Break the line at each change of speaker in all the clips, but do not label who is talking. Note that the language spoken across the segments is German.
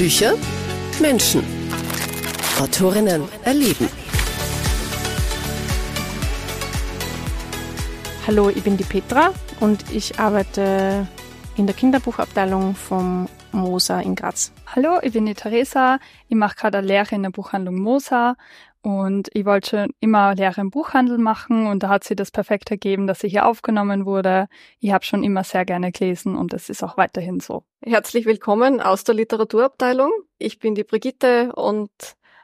Bücher, Menschen. Autorinnen erleben.
Hallo, ich bin die Petra und ich arbeite in der Kinderbuchabteilung vom Mosa in Graz.
Hallo, ich bin die Theresa. Ich mache gerade eine Lehre in der Buchhandlung Mosa und ich wollte schon immer Lehre im Buchhandel machen und da hat sich das perfekt ergeben, dass ich hier aufgenommen wurde. Ich habe schon immer sehr gerne gelesen und es ist auch weiterhin so.
Herzlich willkommen aus der Literaturabteilung. Ich bin die Brigitte und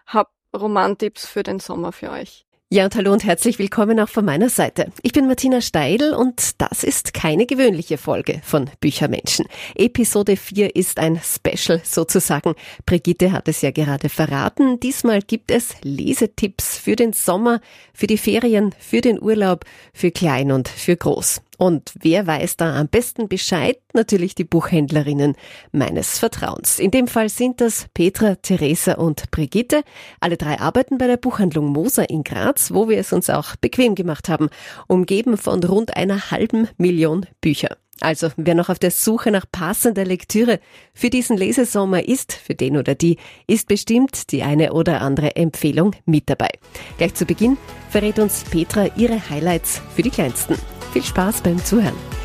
habe Romantipps für den Sommer für euch.
Ja, und hallo und herzlich willkommen auch von meiner Seite. Ich bin Martina Steidl und das ist keine gewöhnliche Folge von Büchermenschen. Episode 4 ist ein Special sozusagen. Brigitte hat es ja gerade verraten. Diesmal gibt es Lesetipps für den Sommer, für die Ferien, für den Urlaub, für klein und für groß. Und wer weiß da am besten Bescheid? Natürlich die Buchhändlerinnen meines Vertrauens. In dem Fall sind das Petra, Theresa und Brigitte. Alle drei arbeiten bei der Buchhandlung Moser in Graz, wo wir es uns auch bequem gemacht haben, umgeben von rund einer halben Million Bücher. Also, wer noch auf der Suche nach passender Lektüre für diesen Lesesommer ist, für den oder die, ist bestimmt die eine oder andere Empfehlung mit dabei. Gleich zu Beginn verrät uns Petra ihre Highlights für die Kleinsten. Viel Spaß beim Zuhören.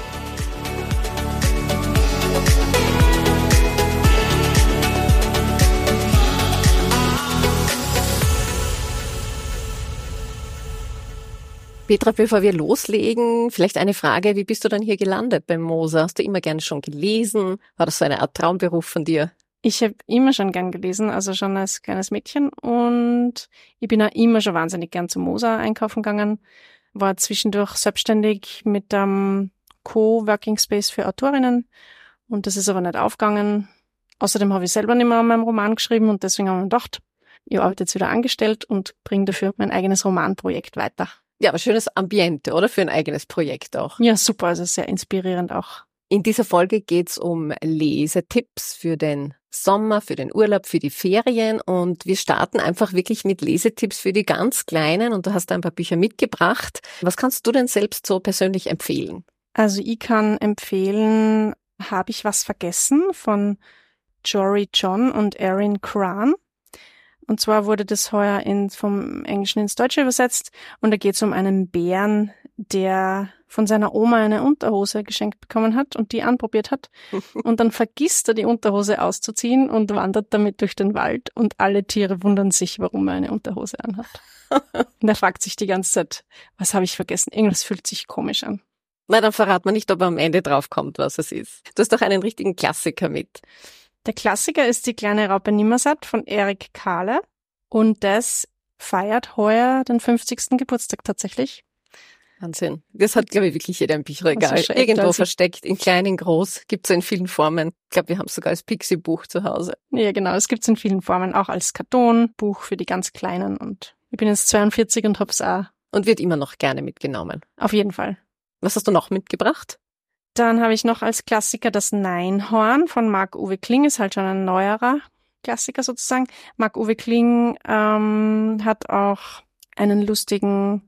Petra, bevor wir loslegen, vielleicht eine Frage, wie bist du dann hier gelandet beim Moser? Hast du immer gerne schon gelesen? War das so eine Art Traumberuf von dir?
Ich habe immer schon gern gelesen, also schon als kleines Mädchen und ich bin auch immer schon wahnsinnig gern zum Moser einkaufen gegangen war zwischendurch selbstständig mit einem Co-Working Space für Autorinnen und das ist aber nicht aufgegangen. Außerdem habe ich selber nicht mehr an meinem Roman geschrieben und deswegen habe ich mir gedacht, ich arbeite jetzt wieder angestellt und bringe dafür mein eigenes Romanprojekt weiter.
Ja, aber schönes Ambiente, oder? Für ein eigenes Projekt auch.
Ja, super, also sehr inspirierend auch.
In dieser Folge geht's um Lesetipps für den Sommer, für den Urlaub, für die Ferien und wir starten einfach wirklich mit Lesetipps für die ganz Kleinen und du hast da ein paar Bücher mitgebracht. Was kannst du denn selbst so persönlich empfehlen?
Also ich kann empfehlen, habe ich was vergessen von Jory John und Erin Cran. Und zwar wurde das heuer in, vom Englischen ins Deutsche übersetzt und da geht es um einen Bären, der von seiner Oma eine Unterhose geschenkt bekommen hat und die anprobiert hat. Und dann vergisst er die Unterhose auszuziehen und wandert damit durch den Wald und alle Tiere wundern sich, warum er eine Unterhose anhat. und er fragt sich die ganze Zeit, was habe ich vergessen? Irgendwas fühlt sich komisch an.
Na, dann verrat man nicht, ob er am Ende draufkommt, was es ist. Du hast doch einen richtigen Klassiker mit.
Der Klassiker ist die kleine Raupe Nimmersatt von Erik Kahle und das feiert heuer den 50. Geburtstag tatsächlich.
Wahnsinn. Das hat, glaube ich, wirklich jeder im Bücherregal. Irgendwo also versteckt, in klein, in groß, gibt's in vielen Formen. Ich glaube, wir haben es sogar als Pixie-Buch zu Hause.
Ja, genau. Es gibt's in vielen Formen, auch als Kartonbuch für die ganz Kleinen. Und ich bin jetzt 42 und hab's auch.
Und wird immer noch gerne mitgenommen.
Auf jeden Fall.
Was hast du noch mitgebracht?
Dann habe ich noch als Klassiker das Neinhorn von Marc-Uwe Kling, ist halt schon ein neuerer Klassiker sozusagen. Marc-Uwe Kling ähm, hat auch einen lustigen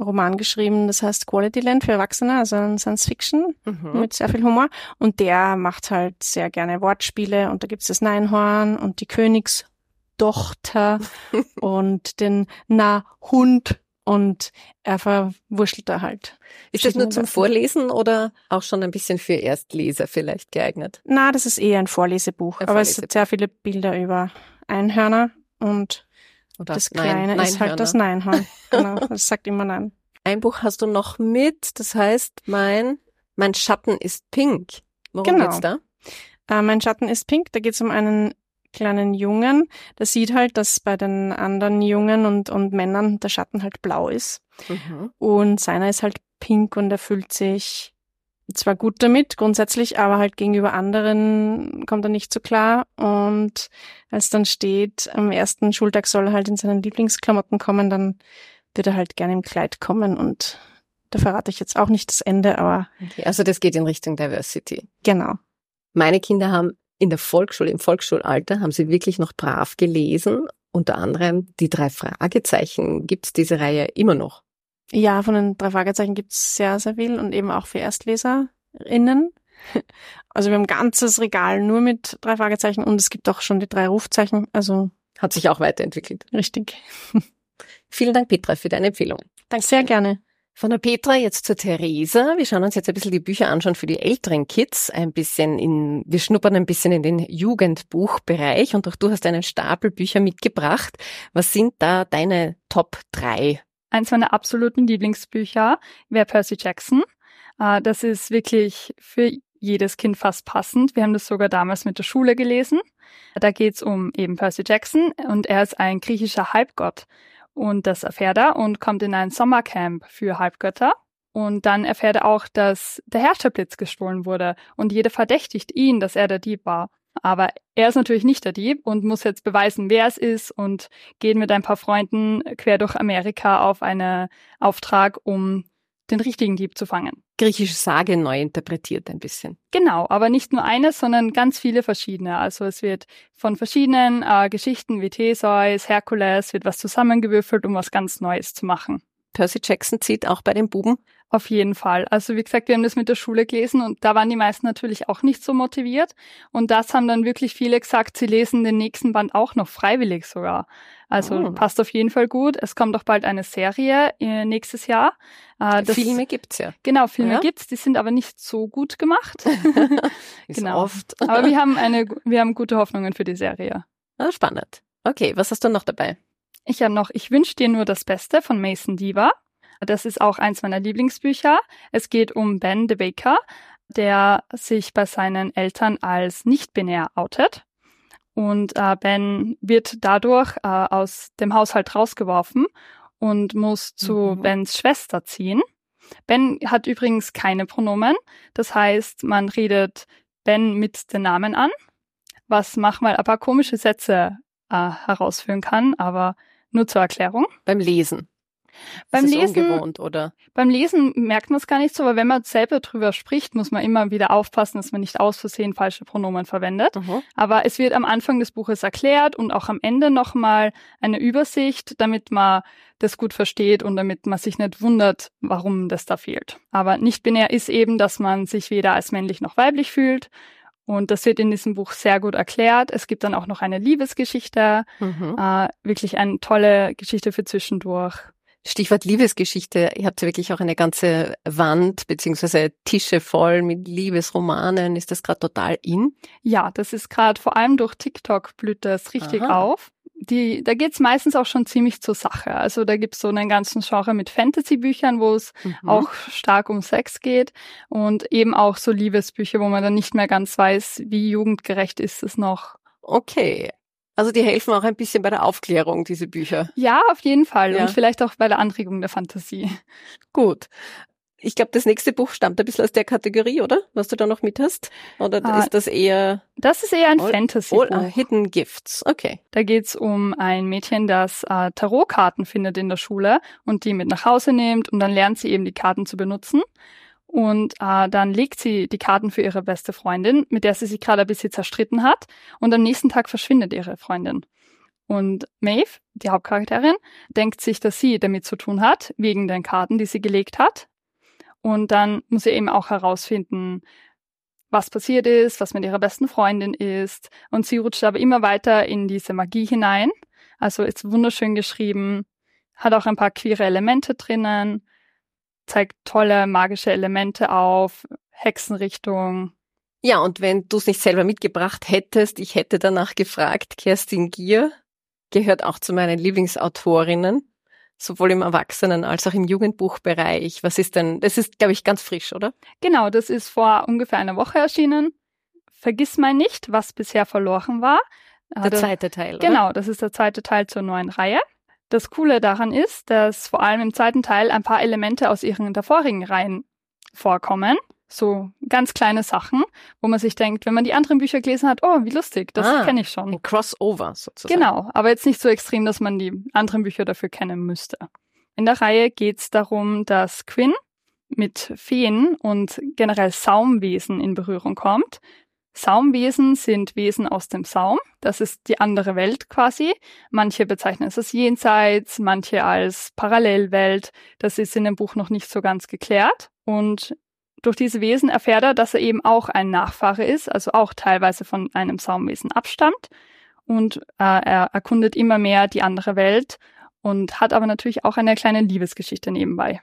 Roman geschrieben, das heißt Quality Land für Erwachsene, also ein Science Fiction mhm. mit sehr viel Humor. Und der macht halt sehr gerne Wortspiele und da gibt's das Neinhorn und die Königstochter und den Na-Hund und er verwurschtelt da halt.
Ist das nur zum Vorlesen oder auch schon ein bisschen für Erstleser vielleicht geeignet?
Na, das ist eher ein Vorlesebuch, ein aber Vorlesebuch. es hat sehr viele Bilder über Einhörner und oder das Kleine Nein, ist halt das Neinhorn. Genau, das sagt immer Nein.
Ein Buch hast du noch mit, das heißt, mein, mein Schatten ist pink. Worum genau. geht's da?
Äh, mein Schatten ist pink, da geht's um einen kleinen Jungen, der sieht halt, dass bei den anderen Jungen und, und Männern der Schatten halt blau ist. Mhm. Und seiner ist halt pink und er fühlt sich zwar gut damit grundsätzlich, aber halt gegenüber anderen kommt er nicht so klar. Und als dann steht, am ersten Schultag soll er halt in seinen Lieblingsklamotten kommen, dann wird er halt gerne im Kleid kommen und da verrate ich jetzt auch nicht das Ende, aber.
Okay, also das geht in Richtung Diversity.
Genau.
Meine Kinder haben in der Volksschule, im Volksschulalter, haben sie wirklich noch brav gelesen. Unter anderem die drei Fragezeichen. Gibt es diese Reihe immer noch?
Ja, von den drei Fragezeichen gibt es sehr, sehr viel und eben auch für ErstleserInnen. Also wir haben ein ganzes Regal nur mit drei Fragezeichen und es gibt auch schon die drei Rufzeichen. Also
Hat sich auch weiterentwickelt.
richtig.
Vielen Dank, Petra, für deine Empfehlung.
Danke sehr gerne.
Von der Petra jetzt zur Theresa. Wir schauen uns jetzt ein bisschen die Bücher an, schon für die älteren Kids. Ein bisschen in, wir schnuppern ein bisschen in den Jugendbuchbereich und auch du hast einen Stapel Bücher mitgebracht. Was sind da deine Top 3?
Eins meiner absoluten Lieblingsbücher wäre Percy Jackson. Äh, Das ist wirklich für jedes Kind fast passend. Wir haben das sogar damals mit der Schule gelesen. Da geht's um eben Percy Jackson und er ist ein griechischer Halbgott. Und das erfährt er und kommt in ein Sommercamp für Halbgötter. Und dann erfährt er auch, dass der Herrscherblitz gestohlen wurde und jeder verdächtigt ihn, dass er der Dieb war. Aber er ist natürlich nicht der Dieb und muss jetzt beweisen, wer es ist und geht mit ein paar Freunden quer durch Amerika auf einen Auftrag, um den richtigen Dieb zu fangen.
Griechische Sage neu interpretiert ein bisschen.
Genau, aber nicht nur eine, sondern ganz viele verschiedene. Also es wird von verschiedenen äh, Geschichten wie Theseus, Herkules, wird was zusammengewürfelt, um was ganz Neues zu machen.
Percy Jackson zieht auch bei den Buben.
Auf jeden Fall. Also wie gesagt, wir haben das mit der Schule gelesen und da waren die meisten natürlich auch nicht so motiviert. Und das haben dann wirklich viele gesagt, sie lesen den nächsten Band auch noch freiwillig sogar. Also
Oh.
passt auf jeden Fall gut. Es kommt auch bald eine Serie äh, nächstes Jahr. Äh, das-
Filme gibt's ja.
Genau, Filme
Ja?
gibt's, die sind aber nicht so gut gemacht.
Ist
Genau.
oft.
aber wir haben eine, wir haben gute Hoffnungen für die Serie.
Ah, spannend. Okay, was hast du noch dabei?
Ich habe noch Ich wünsche dir nur das Beste von Mason Diva. Das ist auch eins meiner Lieblingsbücher. Es geht um Ben de Baker, der sich bei seinen Eltern als nicht-binär outet. Und äh, Ben wird dadurch äh, aus dem Haushalt rausgeworfen und muss zu
Mhm.
Bens Schwester ziehen. Ben hat übrigens keine Pronomen. Das heißt, man redet Ben mit den Namen an, was manchmal ein paar komische Sätze äh, herausführen kann, aber nur zur Erklärung.
Beim Lesen.
Beim
ist es
Lesen-
ungewohnt, oder?
Beim Lesen merkt man es gar nicht so, aber wenn man selber drüber spricht, muss man immer wieder aufpassen, dass man nicht aus Versehen falsche Pronomen verwendet.
Mhm.
Aber es wird am Anfang des Buches erklärt und auch am Ende nochmal eine Übersicht, damit man das gut versteht und damit man sich nicht wundert, warum das da fehlt. Aber nicht binär ist eben, dass man sich weder als männlich noch weiblich fühlt. Und das wird in diesem Buch sehr gut erklärt. Es gibt dann auch noch eine Liebesgeschichte,
Mhm.
äh, wirklich eine tolle Geschichte für zwischendurch.
Stichwort Liebesgeschichte. Ihr habt ja wirklich auch eine ganze Wand beziehungsweise Tische voll mit Liebesromanen. Ist das gerade total in?
Ja, das ist gerade vor allem durch TikTok blüht das richtig
Aha.
auf. Die, da geht's meistens auch schon ziemlich zur Sache. Also da gibt's so einen ganzen Genre mit Fantasy-Büchern, wo es
Mhm.
auch stark um Sex geht und eben auch so Liebesbücher, wo man dann nicht mehr ganz weiß, wie jugendgerecht ist es noch.
Okay. Also die helfen auch ein bisschen bei der Aufklärung, diese Bücher.
Ja, auf jeden Fall.
Ja.
Und vielleicht auch bei der Anregung der Fantasie.
Gut. Ich glaube, das nächste Buch stammt ein bisschen aus der Kategorie, oder? Was du da noch mit hast? Oder
Ah,
ist das eher
Das ist eher ein Fantasy-Buch.
uh, Hidden Gifts? Okay.
Da geht's um ein Mädchen, das äh, Tarotkarten findet in der Schule und die mit nach Hause nimmt und dann lernt sie eben die Karten zu benutzen. Und äh, dann legt sie die Karten für ihre beste Freundin, mit der sie sich gerade ein bisschen zerstritten hat. Und am nächsten Tag verschwindet ihre Freundin. Und Maeve, die Hauptcharakterin, denkt sich, dass sie damit zu tun hat, wegen den Karten, die sie gelegt hat. Und dann muss sie eben auch herausfinden, was passiert ist, was mit ihrer besten Freundin ist. Und sie rutscht aber immer weiter in diese Magie hinein. Also ist wunderschön geschrieben, hat auch ein paar queere Elemente drinnen, zeigt tolle magische Elemente auf, Hexenrichtung.
Ja, und wenn du es nicht selber mitgebracht hättest, ich hätte danach gefragt, Kerstin Gier gehört auch zu meinen Lieblingsautorinnen, sowohl im Erwachsenen- als auch im Jugendbuchbereich. Was ist denn, das ist, glaube ich, ganz frisch, oder?
Genau, das ist vor ungefähr einer Woche erschienen. Vergiss mal nicht, was bisher verloren war.
Der
er-
zweite Teil, oder?
Genau, das ist der zweite Teil zur neuen Reihe. Das Coole daran ist, dass vor allem im zweiten Teil ein paar Elemente aus ihren davorigen Reihen vorkommen. So ganz kleine Sachen, wo man sich denkt, wenn man die anderen Bücher gelesen hat, oh, wie lustig, das
Ah,
kenne ich schon.
Ein Crossover sozusagen.
Genau, aber jetzt nicht so extrem, dass man die anderen Bücher dafür kennen müsste. In der Reihe geht es darum, dass Quinn mit Feen und generell Saumwesen in Berührung kommt. Saumwesen sind Wesen aus dem Saum. Das ist die andere Welt quasi. Manche bezeichnen es als Jenseits, manche als Parallelwelt. Das ist in dem Buch noch nicht so ganz geklärt. Und durch diese Wesen erfährt er, dass er eben auch ein Nachfahre ist, also auch teilweise von einem Saumwesen abstammt. Und äh, er erkundet immer mehr die andere Welt und hat aber natürlich auch eine kleine Liebesgeschichte nebenbei.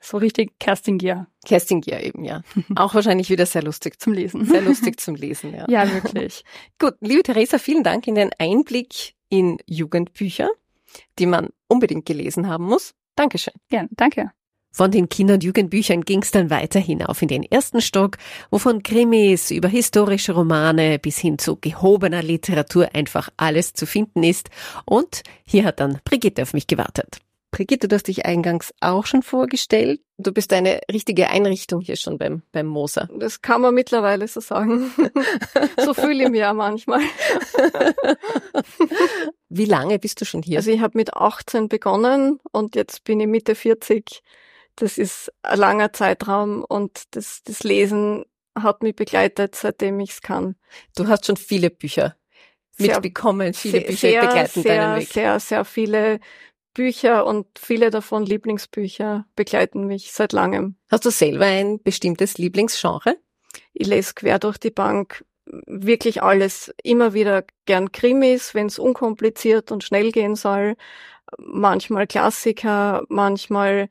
So richtig Kerstin Gier.
Kerstin Gier eben, ja. Auch wahrscheinlich wieder sehr lustig zum Lesen. Sehr lustig zum Lesen, ja.
Ja, wirklich.
Gut, liebe Theresa, vielen Dank in den Einblick in Jugendbücher, die man unbedingt gelesen haben muss. Dankeschön.
Gerne, danke.
Von den Kinder- und Jugendbüchern ging es dann weiter hinauf in den ersten Stock, wo von Krimis über historische Romane bis hin zu gehobener Literatur einfach alles zu finden ist. Und hier hat dann Brigitte auf mich gewartet. Brigitte, du hast dich eingangs auch schon vorgestellt. Du bist eine richtige Einrichtung hier schon beim, beim Moser.
Das kann man mittlerweile so sagen. so fühle ich mich ja manchmal.
Wie lange bist du schon hier?
Also ich habe mit 18 begonnen und jetzt bin ich Mitte 40. Das ist ein langer Zeitraum und das, das Lesen hat mich begleitet, seitdem ich es kann.
Du hast schon viele Bücher mitbekommen, viele Bücher
sehr,
begleiten
sehr,
deinen Weg.
Sehr, sehr viele Bücher und viele davon Lieblingsbücher begleiten mich seit langem.
Hast du selber ein bestimmtes Lieblingsgenre?
Ich lese quer durch die Bank wirklich alles. Immer wieder gern Krimis, wenn es unkompliziert und schnell gehen soll. Manchmal Klassiker, manchmal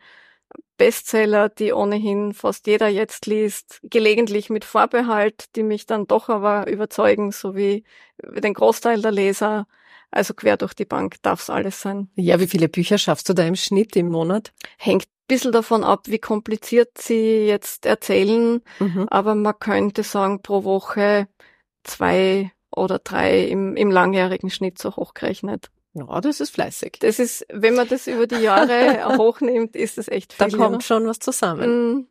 Bestseller, die ohnehin fast jeder jetzt liest, gelegentlich mit Vorbehalt, die mich dann doch aber überzeugen, so wie den Großteil der Leser. Also quer durch die Bank darf's alles sein.
Ja, wie viele Bücher schaffst du da im Schnitt im Monat?
Hängt ein bisschen davon ab, wie kompliziert sie jetzt erzählen,
Mhm.
aber man könnte sagen, pro Woche zwei oder drei im, im langjährigen Schnitt so hochgerechnet.
Ja, das ist fleißig.
Das ist, wenn man das über die Jahre hochnimmt, ist das echt
Da
viel.
kommt schon was zusammen.
Mm,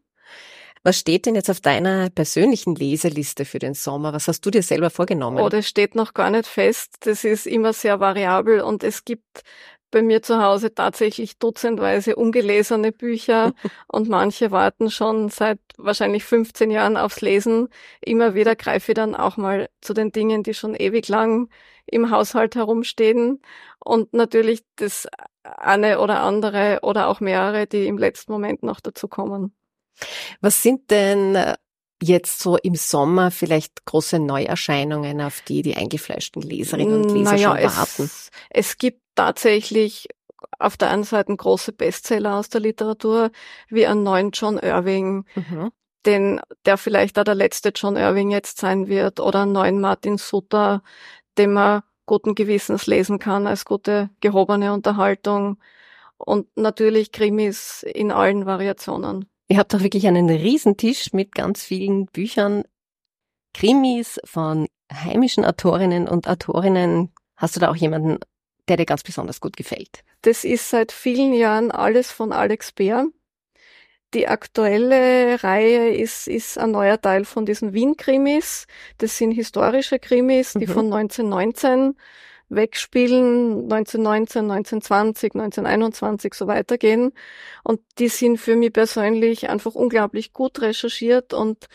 Was steht denn jetzt auf deiner persönlichen Leseliste für den Sommer? Was hast du dir selber vorgenommen?
Oh, das steht noch gar nicht fest. Das ist immer sehr variabel und es gibt bei mir zu Hause tatsächlich dutzendweise ungelesene Bücher und manche warten schon seit wahrscheinlich 15 Jahren aufs Lesen. Immer wieder greife ich dann auch mal zu den Dingen, die schon ewig lang im Haushalt herumstehen und natürlich das eine oder andere oder auch mehrere, die im letzten Moment noch dazu kommen.
Was sind denn äh, jetzt so im Sommer vielleicht große Neuerscheinungen, auf die die eingefleischten Leserinnen und Leser
Naja,
schon warten?
es, es gibt tatsächlich auf der einen Seite große Bestseller aus der Literatur, wie einen neuen John Irving,
Mhm.
den, der vielleicht auch der letzte John Irving jetzt sein wird, oder einen neuen Martin Sutter, den man guten Gewissens lesen kann als gute gehobene Unterhaltung. Und natürlich Krimis in allen Variationen.
Ihr habt doch wirklich einen Riesentisch mit ganz vielen Büchern, Krimis von heimischen Autorinnen und Autorinnen. Hast du da auch jemanden, der dir ganz besonders gut gefällt?
Das ist seit vielen Jahren alles von Alex Bär. Die aktuelle Reihe ist, ist ein neuer Teil von diesen Wien-Krimis. Das sind historische Krimis, die
Mhm.
von 1919 wegspielen, 1919, 1920, 1921 so weitergehen. Und die sind für mich persönlich einfach unglaublich gut recherchiert und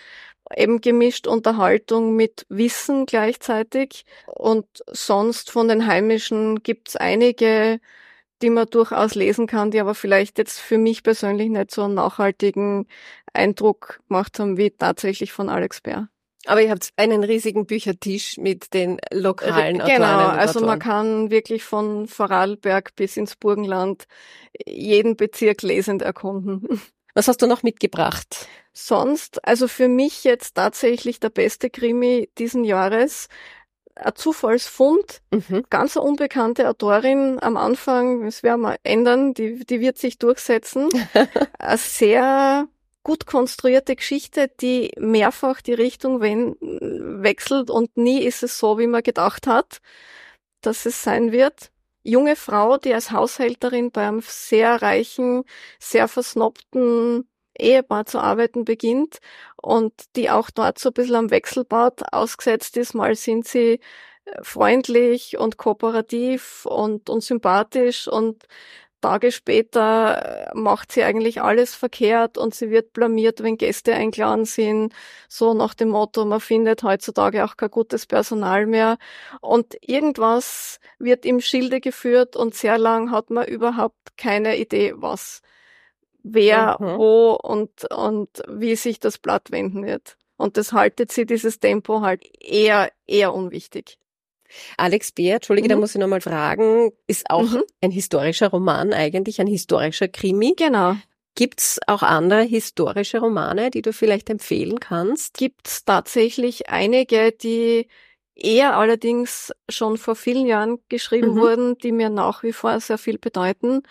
eben gemischt Unterhaltung mit Wissen gleichzeitig. Und sonst von den heimischen gibt's einige, die man durchaus lesen kann, die aber vielleicht jetzt für mich persönlich nicht so einen nachhaltigen Eindruck gemacht haben wie tatsächlich von Alex Bär.
Aber ihr habt einen riesigen Büchertisch mit den lokalen
Genau,
Autorinnen und
also man
Autoren.
kann wirklich von Vorarlberg bis ins Burgenland jeden Bezirk lesend erkunden.
Was hast du noch mitgebracht?
Sonst, also für mich jetzt tatsächlich der beste Krimi diesen Jahres, ein Zufallsfund,
Mhm.
ganz eine unbekannte Autorin am Anfang, das werden wir ändern, die, die wird sich durchsetzen. eine sehr gut konstruierte Geschichte, die mehrfach die Richtung wechselt und nie ist es so, wie man gedacht hat, dass es sein wird. Junge Frau, die als Haushälterin beim sehr reichen, sehr versnobten Ehepaar zu arbeiten beginnt und die auch dort so ein bisschen am Wechselbad ausgesetzt ist. Mal sind sie äh, freundlich und kooperativ und, und sympathisch und Tage später äh, macht sie eigentlich alles verkehrt und sie wird blamiert, wenn Gäste eingeladen sind. So nach dem Motto, man findet heutzutage auch kein gutes Personal mehr. Und irgendwas wird im Schilde geführt und sehr lang hat man überhaupt keine Idee, was. wer,
Mhm.
wo und, und wie sich das Blatt wenden wird. Und das haltet sie, dieses Tempo halt eher, eher unwichtig.
Alex Bär, Entschuldige, da
Mhm.
muss ich nochmal fragen, ist auch
Mhm.
ein historischer Roman eigentlich, ein historischer Krimi.
Genau.
Gibt's auch andere historische Romane, die du vielleicht empfehlen kannst?
Gibt's tatsächlich einige, die eher allerdings schon vor vielen Jahren geschrieben
Mhm.
wurden, die mir nach wie vor sehr viel bedeuten.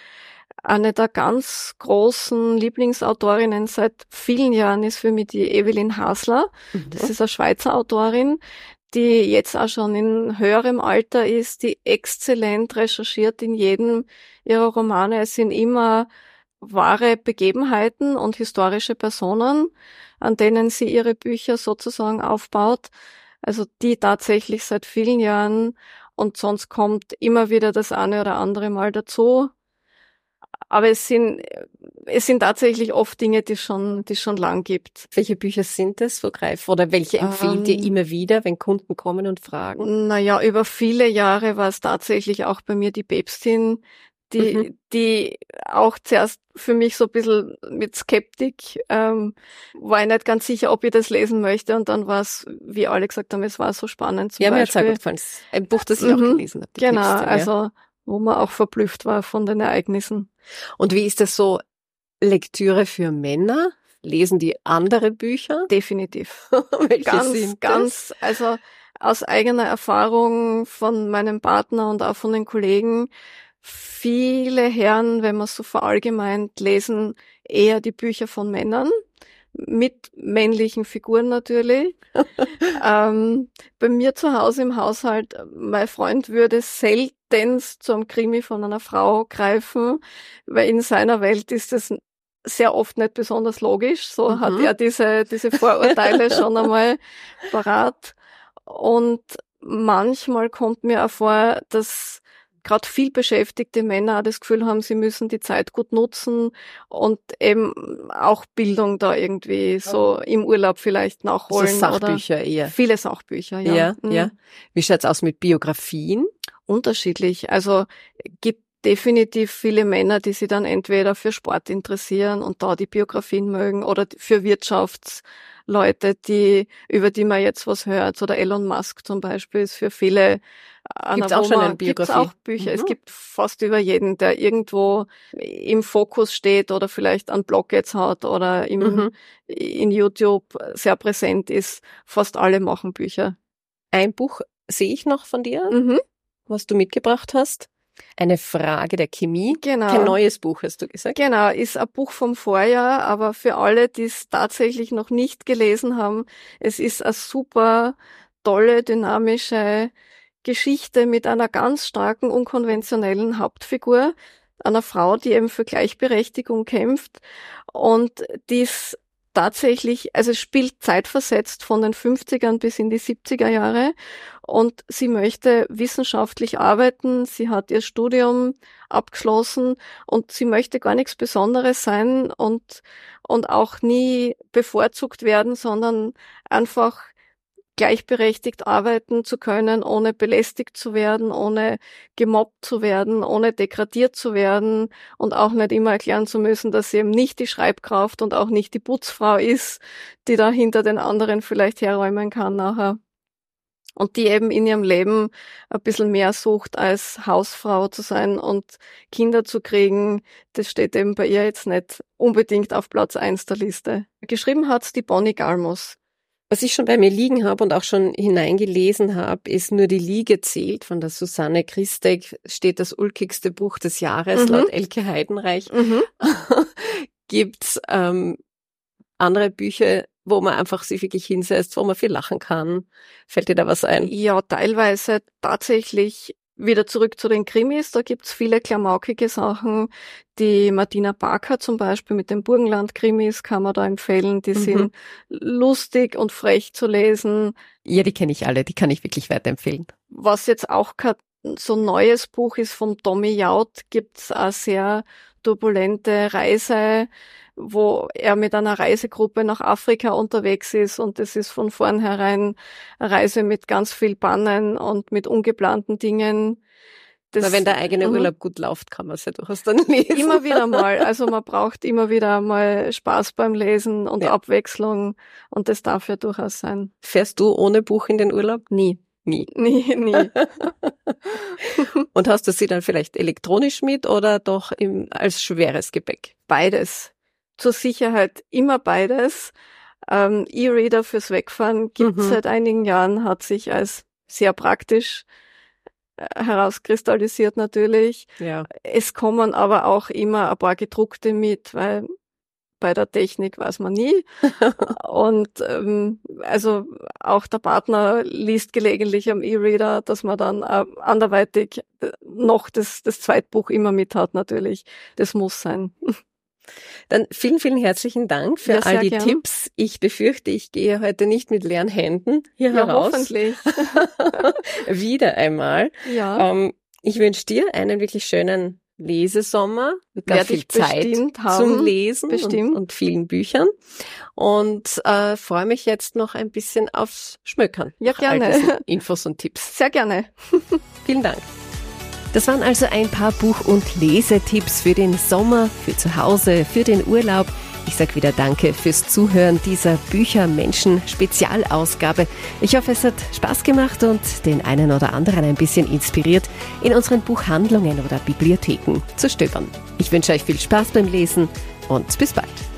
Eine der ganz großen Lieblingsautorinnen seit vielen Jahren ist für mich die Evelyn Hasler. Das ist eine Schweizer Autorin, die jetzt auch schon in höherem Alter ist, die exzellent recherchiert in jedem ihrer Romane. Es sind immer wahre Begebenheiten und historische Personen, an denen sie ihre Bücher sozusagen aufbaut. Also die tatsächlich seit vielen Jahren und sonst kommt immer wieder das eine oder andere Mal dazu. Aber es sind, es sind tatsächlich oft Dinge, die schon, die es schon lang gibt.
Welche Bücher sind es, wo greif oder welche empfehlt ihr
Ähm,
immer wieder, wenn Kunden kommen und fragen?
Naja, über viele Jahre war es tatsächlich auch bei mir die Päpstin, die,
Mhm.
die auch zuerst für mich so ein bisschen mit Skeptik, ähm, war ich nicht ganz sicher, ob ich das lesen möchte. Und dann war es, wie alle gesagt haben, es war so spannend. Zum
Ja, mir
Beispiel.
gut gefallen. Es ist Ein Buch, das ich auch
Mhm.
gelesen habe.
Genau,
Päpstin, ja.
also wo man auch verblüfft war von den Ereignissen.
Und wie ist das so Lektüre für Männer? Lesen die andere Bücher?
Definitiv.
Welche
ganz,
sind
ganz, also aus eigener Erfahrung von meinem Partner und auch von den Kollegen, viele Herren, wenn man es so verallgemeint, lesen eher die Bücher von Männern mit männlichen Figuren natürlich. ähm, bei mir zu Hause im Haushalt, mein Freund würde seltenst zum Krimi von einer Frau greifen, weil in seiner Welt ist es sehr oft nicht besonders logisch. So
Mhm.
hat er diese, diese Vorurteile schon einmal parat. Und manchmal kommt mir auch vor, dass gerade viel beschäftigte Männer auch das Gefühl haben, sie müssen die Zeit gut nutzen und eben auch Bildung da irgendwie so im Urlaub vielleicht
Also
nachholen.
Sachbücher
oder
eher.
Viele Sachbücher, ja.
Ja,
Mhm.
ja. Wie schaut's aus mit Biografien?
Unterschiedlich. Also gibt definitiv viele Männer, die sich dann entweder für Sport interessieren und da die Biografien mögen oder für Wirtschaftsleute, die, über die man jetzt was hört. Oder Elon Musk zum Beispiel ist für viele einer,
Gibt's auch schon eine
gibt's
Biografie?
auch Bücher. Es
Mhm.
gibt fast über jeden, der irgendwo im Fokus steht oder vielleicht einen Blog jetzt hat oder im,
Mhm.
in YouTube sehr präsent ist. Fast alle machen Bücher.
Ein Buch sehe ich noch von dir,
Mhm,
was du mitgebracht hast. Eine Frage der Chemie.
genau.
Kein neues Buch, hast du gesagt.
Genau, ist ein Buch vom Vorjahr, aber für alle, die es tatsächlich noch nicht gelesen haben, es ist eine super tolle, dynamische Geschichte mit einer ganz starken, unkonventionellen Hauptfigur, einer Frau, die eben für Gleichberechtigung kämpft und die ist tatsächlich, also es spielt zeitversetzt von den 50ern bis in die 70er Jahre. Und sie möchte wissenschaftlich arbeiten, sie hat ihr Studium abgeschlossen. Und sie möchte gar nichts Besonderes sein und, und auch nie bevorzugt werden, sondern einfach gleichberechtigt arbeiten zu können, ohne belästigt zu werden, ohne gemobbt zu werden, ohne degradiert zu werden und auch nicht immer erklären zu müssen, dass sie eben nicht die Schreibkraft und auch nicht die Putzfrau ist, die da hinter den anderen vielleicht herräumen kann nachher. Und die eben in ihrem Leben ein bisschen mehr sucht, als Hausfrau zu sein und Kinder zu kriegen. Das steht eben bei ihr jetzt nicht unbedingt auf Platz eins der Liste. Geschrieben hat's die Bonnie Galmus.
Was ich schon bei mir liegen habe und auch schon hineingelesen habe, ist nur die Liege zählt von der Susanne Christek, steht das ulkigste Buch des Jahres
Mhm.
laut Elke Heidenreich.
Mhm.
Gibt's ähm, andere Bücher, wo man einfach sich wirklich hinsetzt, wo man viel lachen kann? Fällt dir da was ein?
Ja, teilweise tatsächlich wieder zurück zu den Krimis. Da gibt's viele klamaukige Sachen. Die Martina Barker zum Beispiel mit den Burgenland-Krimis kann man da empfehlen. Die
Mhm.
sind lustig und frech zu lesen.
Ja, die kenne ich alle, die kann ich wirklich weiterempfehlen.
Was jetzt auch kein so neues Buch ist vom Tommy Jaud, gibt's eine sehr turbulente Reise, wo er mit einer Reisegruppe nach Afrika unterwegs ist und es ist von vornherein eine Reise mit ganz viel Bannen und mit ungeplanten Dingen.
Das, wenn der eigene mhm. Urlaub gut läuft, kann man es ja durchaus dann lesen.
Immer wieder mal. Also man braucht immer wieder mal Spaß beim Lesen und ja. Abwechslung und das darf ja durchaus sein.
Fährst du ohne Buch in den Urlaub?
Nie.
Nie.
Nie, nie.
und hast du sie dann vielleicht elektronisch mit oder doch im, als schweres Gepäck?
Beides. Zur Sicherheit immer beides. Ähm, E-Reader fürs Wegfahren gibt es mhm. seit einigen Jahren, hat sich als sehr praktisch äh, herauskristallisiert natürlich.
Ja.
Es kommen aber auch immer ein paar gedruckte mit, weil bei der Technik weiß man nie. und ähm, also auch der Partner liest gelegentlich am E-Reader, dass man dann äh, anderweitig noch das, das Zweitbuch immer mit hat natürlich. Das muss sein.
Dann vielen, vielen herzlichen Dank für ja, all die gern. Tipps. Ich befürchte, ich gehe heute nicht mit leeren Händen hier ja, heraus.
Hoffentlich.
Wieder einmal.
Ja.
Ähm, ich wünsche dir einen wirklich schönen Lesesommer mit ganz viel Zeit zum Lesen und, und, vielen Büchern und äh, freue mich jetzt noch ein bisschen aufs Schmökern.
Ja, gerne.
Infos und Tipps.
Sehr gerne.
Vielen Dank. Das waren also ein paar Buch- und Lesetipps für den Sommer, für zu Hause, für den Urlaub. Ich sage wieder Danke fürs Zuhören dieser Bücher-Menschen-Spezialausgabe. Ich hoffe, es hat Spaß gemacht und den einen oder anderen ein bisschen inspiriert, in unseren Buchhandlungen oder Bibliotheken zu stöbern. Ich wünsche euch viel Spaß beim Lesen und bis bald.